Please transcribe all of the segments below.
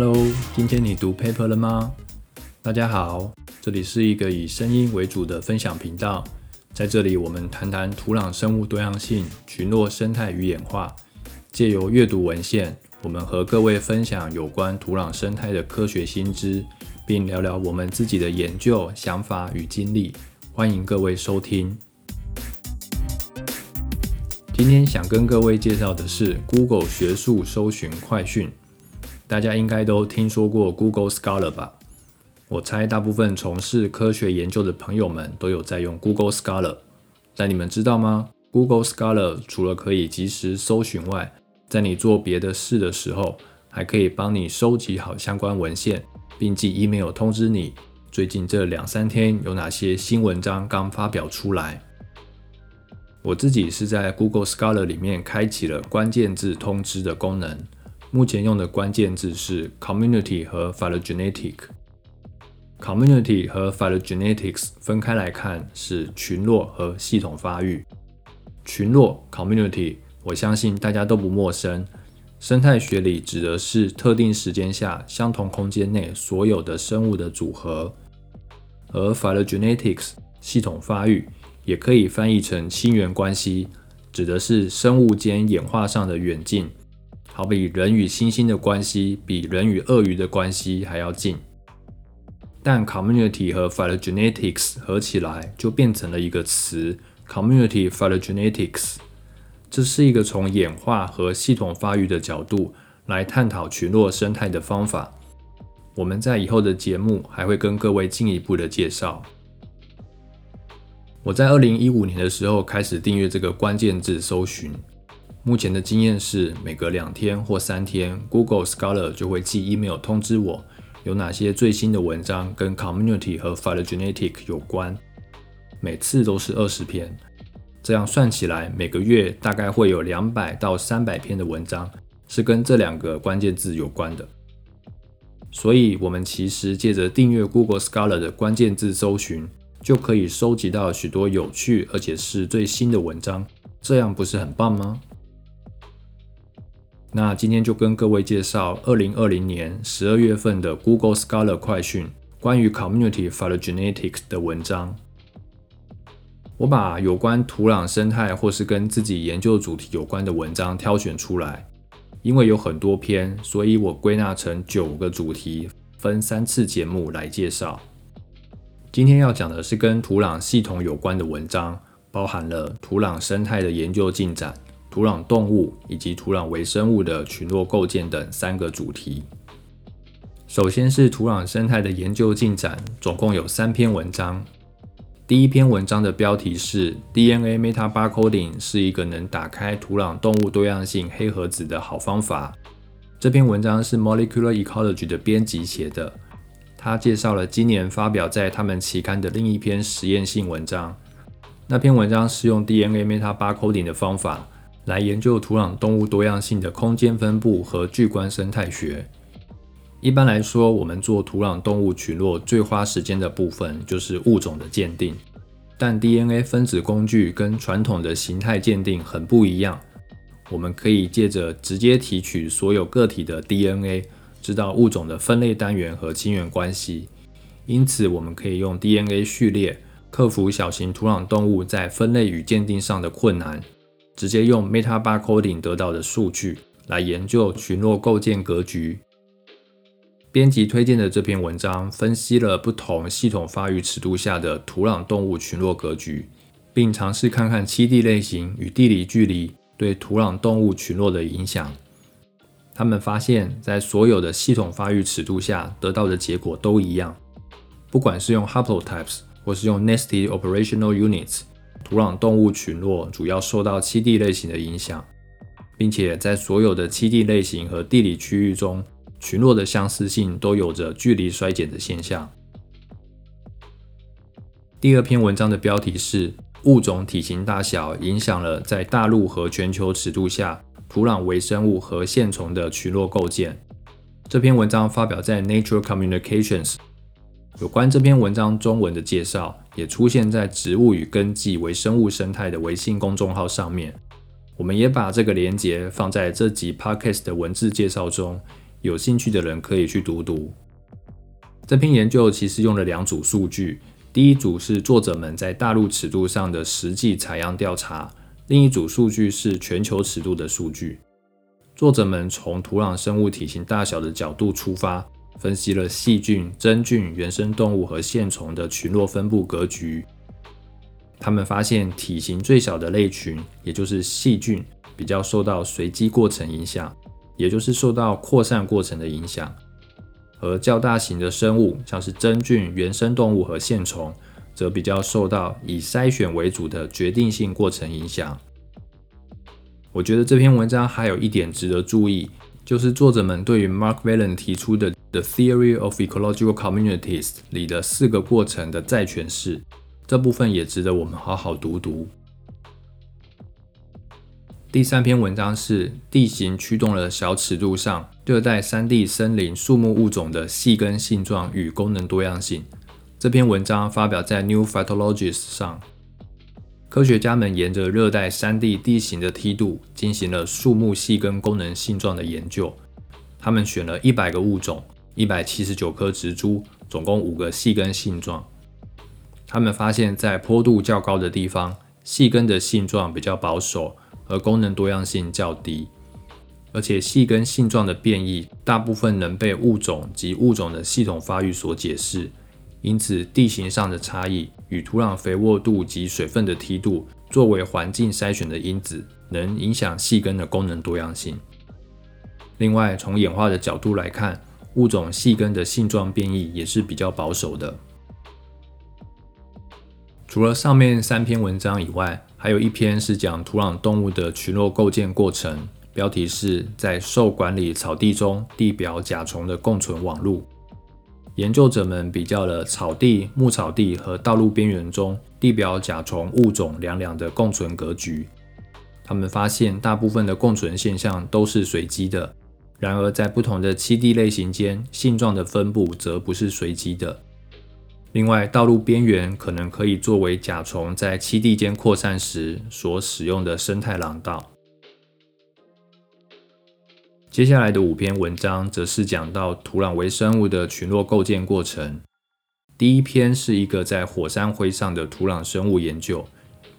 Hello，今天你读 paper 了吗？大家好，这里是一个以声音为主的分享频道，在这里我们谈谈土壤生物多样性、群落生态与演化。借由阅读文献，我们和各位分享有关土壤生态的科学新知，并聊聊我们自己的研究想法与经历。欢迎各位收听。今天想跟各位介绍的是 Google 学术搜寻快讯。大家应该都听说过 Google Scholar 吧？我猜大部分从事科学研究的朋友们都有在用 Google Scholar。但你们知道吗？Google Scholar 除了可以及时搜寻外，在你做别的事的时候，还可以帮你收集好相关文献，并寄 email 通知你最近这两三天有哪些新文章刚发表出来。我自己是在 Google Scholar 里面开启了关键字通知的功能。目前用的关键字是 community 和 phylogenetic。community 和 phylogenetics 分开来看是群落和系统发育。群落 community 我相信大家都不陌生，生态学里指的是特定时间下相同空间内所有的生物的组合。而 phylogenetics 系统发育也可以翻译成亲缘关系，指的是生物间演化上的远近。好比人与猩猩的关系比人与鳄鱼的关系还要近，但 community 和 phylogenetics 合起来就变成了一个词 community phylogenetics。这是一个从演化和系统发育的角度来探讨群落生态的方法。我们在以后的节目还会跟各位进一步的介绍。我在二零一五年的时候开始订阅这个关键字搜寻。目前的经验是，每隔两天或三天，Google Scholar 就会寄 email 通知我有哪些最新的文章跟 community 和 phylogenetic 有关。每次都是二十篇，这样算起来，每个月大概会有两百到三百篇的文章是跟这两个关键字有关的。所以，我们其实借着订阅 Google Scholar 的关键字搜寻，就可以收集到许多有趣而且是最新的文章，这样不是很棒吗？那今天就跟各位介绍二零二零年十二月份的 Google Scholar 快讯关于 Community Phylogenetics 的文章。我把有关土壤生态或是跟自己研究主题有关的文章挑选出来，因为有很多篇，所以我归纳成九个主题，分三次节目来介绍。今天要讲的是跟土壤系统有关的文章，包含了土壤生态的研究进展。土壤动物以及土壤微生物的群落构建等三个主题。首先是土壤生态的研究进展，总共有三篇文章。第一篇文章的标题是 DNA metabarcoding 是一个能打开土壤动物多样性黑盒子的好方法。这篇文章是 Molecular Ecology 的编辑写的，他介绍了今年发表在他们期刊的另一篇实验性文章。那篇文章是用 DNA metabarcoding 的方法。来研究土壤动物多样性的空间分布和巨观生态学。一般来说，我们做土壤动物群落最花时间的部分就是物种的鉴定。但 DNA 分子工具跟传统的形态鉴定很不一样。我们可以借着直接提取所有个体的 DNA，知道物种的分类单元和亲缘关系。因此，我们可以用 DNA 序列克服小型土壤动物在分类与鉴定上的困难。直接用 metabarcoding 得到的数据来研究群落构建格局。编辑推荐的这篇文章分析了不同系统发育尺度下的土壤动物群落格局，并尝试看看栖地类型与地理距离对土壤动物群落的影响。他们发现，在所有的系统发育尺度下得到的结果都一样，不管是用 haplotypes 或是用 nested operational units。土壤动物群落主要受到栖地类型的影响，并且在所有的栖地类型和地理区域中，群落的相似性都有着距离衰减的现象。第二篇文章的标题是“物种体型大小影响了在大陆和全球尺度下土壤微生物和线虫的群落构建”。这篇文章发表在 Nature Communications。有关这篇文章中文的介绍，也出现在植物与根系微生物生态的微信公众号上面。我们也把这个连接放在这集 podcast 的文字介绍中，有兴趣的人可以去读读。这篇研究其实用了两组数据，第一组是作者们在大陆尺度上的实际采样调查，另一组数据是全球尺度的数据。作者们从土壤生物体型大小的角度出发，分析了细菌、真菌、原生动物和线虫的群落分布格局。他们发现，体型最小的类群，也就是细菌，比较受到随机过程影响，也就是受到扩散过程的影响。而较大型的生物，像是真菌、原生动物和线虫，则比较受到以筛选为主的决定性过程影响。我觉得这篇文章还有一点值得注意，就是作者们对于 Mark Valen 提出的《The Theory of Ecological Communities》里的四个过程的再诠释，这部分也值得我们好好读读。第三篇文章是地形驱动了小尺度上热带山地森林树木物种的细根性状与功能多样性。这篇文章发表在《New Phytologist》上。科学家们沿着热带山地地形的梯度进行了树木细根功能性状的研究。他们选了一百个物种、一百七十九棵植株，总共五个细根性状。他们发现，在坡度较高的地方，细根的性状比较保守。而功能多样性较低，而且细根性状的变异大部分能被物种及物种的系统发育所解释，因此地形上的差异与土壤肥沃度及水分的梯度作为环境筛选的因子，能影响细根的功能多样性。另外，从演化的角度来看，物种细根的性状变异也是比较保守的。除了上面三篇文章以外，还有一篇是讲土壤动物的群落构建过程，标题是在受管理草地中地表甲虫的共存网路。研究者们比较了草地、牧草地和道路边缘中地表甲虫物种两两的共存格局。他们发现，大部分的共存现象都是随机的，然而在不同的栖地类型间，性状的分布则不是随机的。另外，道路边缘可能可以作为甲虫在栖地间扩散时所使用的生态廊道。接下来的五篇文章则是讲到土壤微生物的群落构建过程。第一篇是一个在火山灰上的土壤生物研究，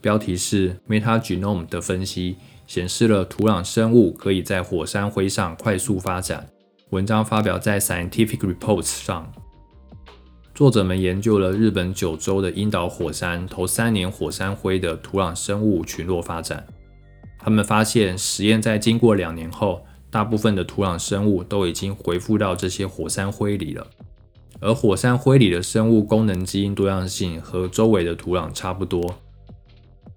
标题是 “Metagenome” 的分析，显示了土壤生物可以在火山灰上快速发展。文章发表在《Scientific Reports》上。作者们研究了日本九州的樱岛火山头三年火山灰的土壤生物群落发展。他们发现，实验在经过两年后，大部分的土壤生物都已经回复到这些火山灰里了。而火山灰里的生物功能基因多样性和周围的土壤差不多。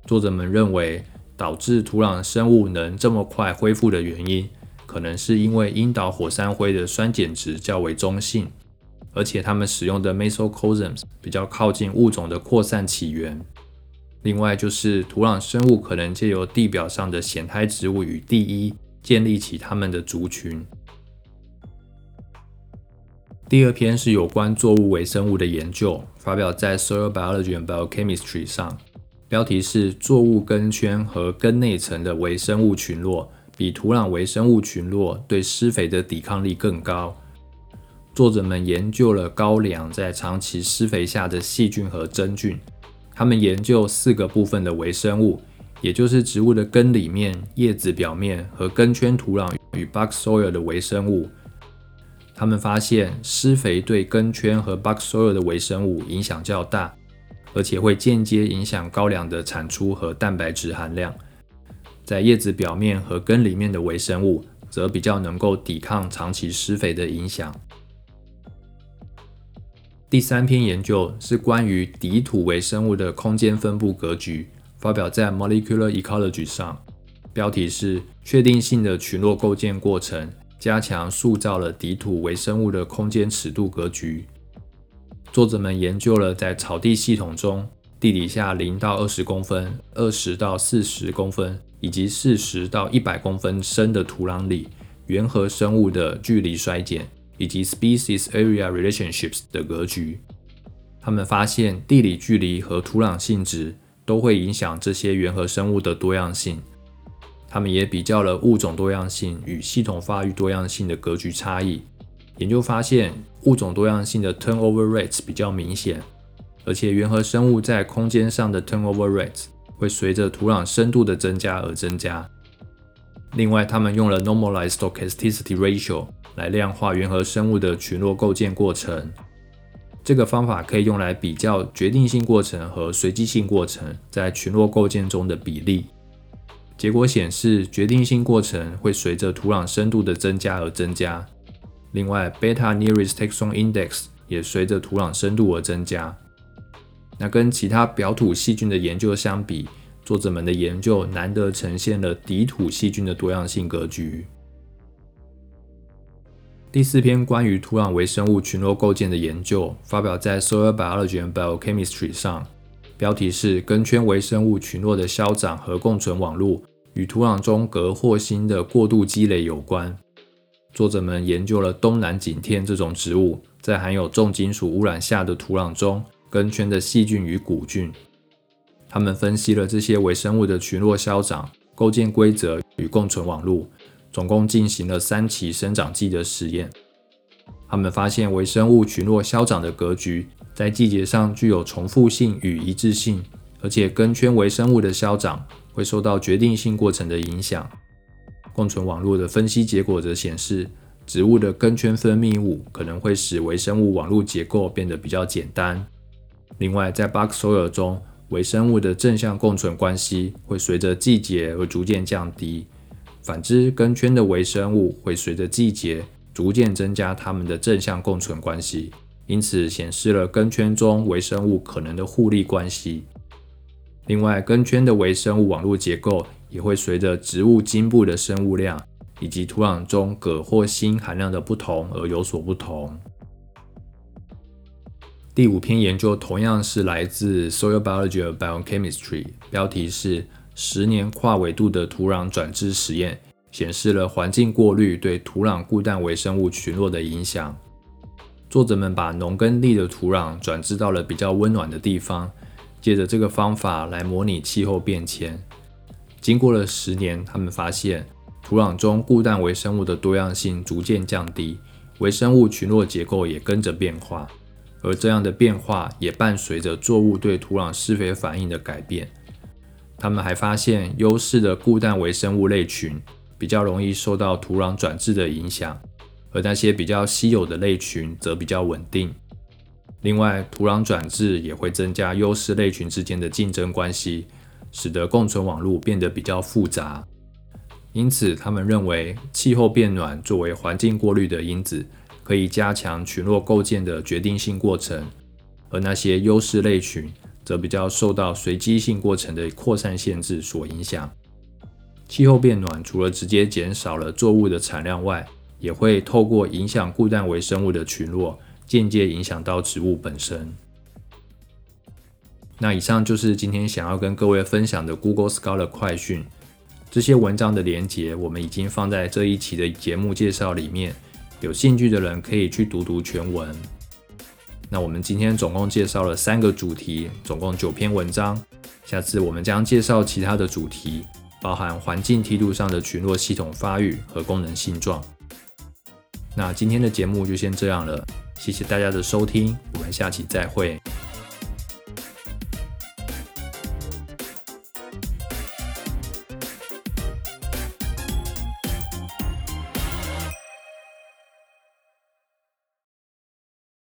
作者们认为，导致土壤生物能这么快恢复的原因，可能是因为樱岛火山灰的酸碱值较为中性。而且它们使用的 mesocosms 比较靠近物种的扩散起源。另外，就是土壤生物可能借由地表上的显胎植物与地衣建立起它们的族群。第二篇是有关作物微生物的研究，发表在 Soil Biology and Biochemistry 上，标题是“作物根圈和根内层的微生物群落比土壤微生物群落对施肥的抵抗力更高”。作者们研究了高粱在长期施肥下的细菌和真菌。他们研究四个部分的微生物，也就是植物的根里面、叶子表面和根圈土壤与 box soil 的微生物。他们发现施肥对根圈和 box soil 的微生物影响较大，而且会间接影响高粱的产出和蛋白质含量。在叶子表面和根里面的微生物则比较能够抵抗长期施肥的影响。第三篇研究是关于底土微生物的空间分布格局，发表在《Molecular Ecology》上，标题是“确定性的群落构建过程，加强塑造了底土微生物的空间尺度格局”。作者们研究了在草地系统中，地底下零到二十公分、二十到四十公分以及四十到一百公分深的土壤里，原核生物的距离衰减。以及 species area relationships 的格局，他们发现地理距离和土壤性质都会影响这些原核生物的多样性。他们也比较了物种多样性与系统发育多样性的格局差异。研究发现，物种多样性的 turnover rates 比较明显，而且原核生物在空间上的 turnover rates 会随着土壤深度的增加而增加。另外，他们用了 normalized stochasticity ratio 来量化原核生物的群落构建过程。这个方法可以用来比较决定性过程和随机性过程在群落构建中的比例。结果显示，决定性过程会随着土壤深度的增加而增加。另外，Beta Nearest Taxon Index 也随着土壤深度而增加。那跟其他表土细菌的研究相比，作者们的研究难得呈现了底土细菌的多样性格局。第四篇关于土壤微生物群落构建的研究发表在《Soil Biology and Biochemistry》上，标题是“根圈微生物群落的消长和共存网络与土壤中镉或锌的过度积累有关”。作者们研究了东南景天这种植物在含有重金属污染下的土壤中根圈的细菌与古菌。他们分析了这些微生物的群落消长、构建规则与共存网络，总共进行了三期生长季的实验。他们发现微生物群落消长的格局在季节上具有重复性与一致性，而且根圈微生物的消长会受到决定性过程的影响。共存网络的分析结果则显示，植物的根圈分泌物可能会使微生物网络结构变得比较简单。另外，在 box soil 中，微生物的正向共存关系会随着季节而逐渐降低；反之，根圈的微生物会随着季节逐渐增加它们的正向共存关系。因此，显示了根圈中微生物可能的互利关系。另外，根圈的微生物网络结构。也会随着植物茎部的生物量以及土壤中镉或锌含量的不同而有所不同。第五篇研究同样是来自 Soil Biology and Biochemistry，标题是“十年跨纬度的土壤转置实验”，显示了环境过滤对土壤固氮微生物群落的影响。作者们把农耕地的土壤转置到了比较温暖的地方，借着这个方法来模拟气候变迁。经过了十年，他们发现土壤中固氮微生物的多样性逐渐降低，微生物群落结构也跟着变化，而这样的变化也伴随着作物对土壤施肥反应的改变。他们还发现，优势的固氮微生物类群比较容易受到土壤转置的影响，而那些比较稀有的类群则比较稳定。另外，土壤转置也会增加优势类群之间的竞争关系。使得共存网络变得比较复杂，因此他们认为气候变暖作为环境过滤的因子，可以加强群落构建的决定性过程，而那些优势类群则比较受到随机性过程的扩散限制所影响。气候变暖除了直接减少了作物的产量外，也会透过影响固氮微生物的群落，间接影响到植物本身。那以上就是今天想要跟各位分享的 Google Scholar 快讯。这些文章的连接我们已经放在这一期的节目介绍里面，有兴趣的人可以去读读全文。那我们今天总共介绍了三个主题，总共九篇文章。下次我们将介绍其他的主题，包含环境梯度上的群落系统发育和功能性状。那今天的节目就先这样了，谢谢大家的收听，我们下期再会。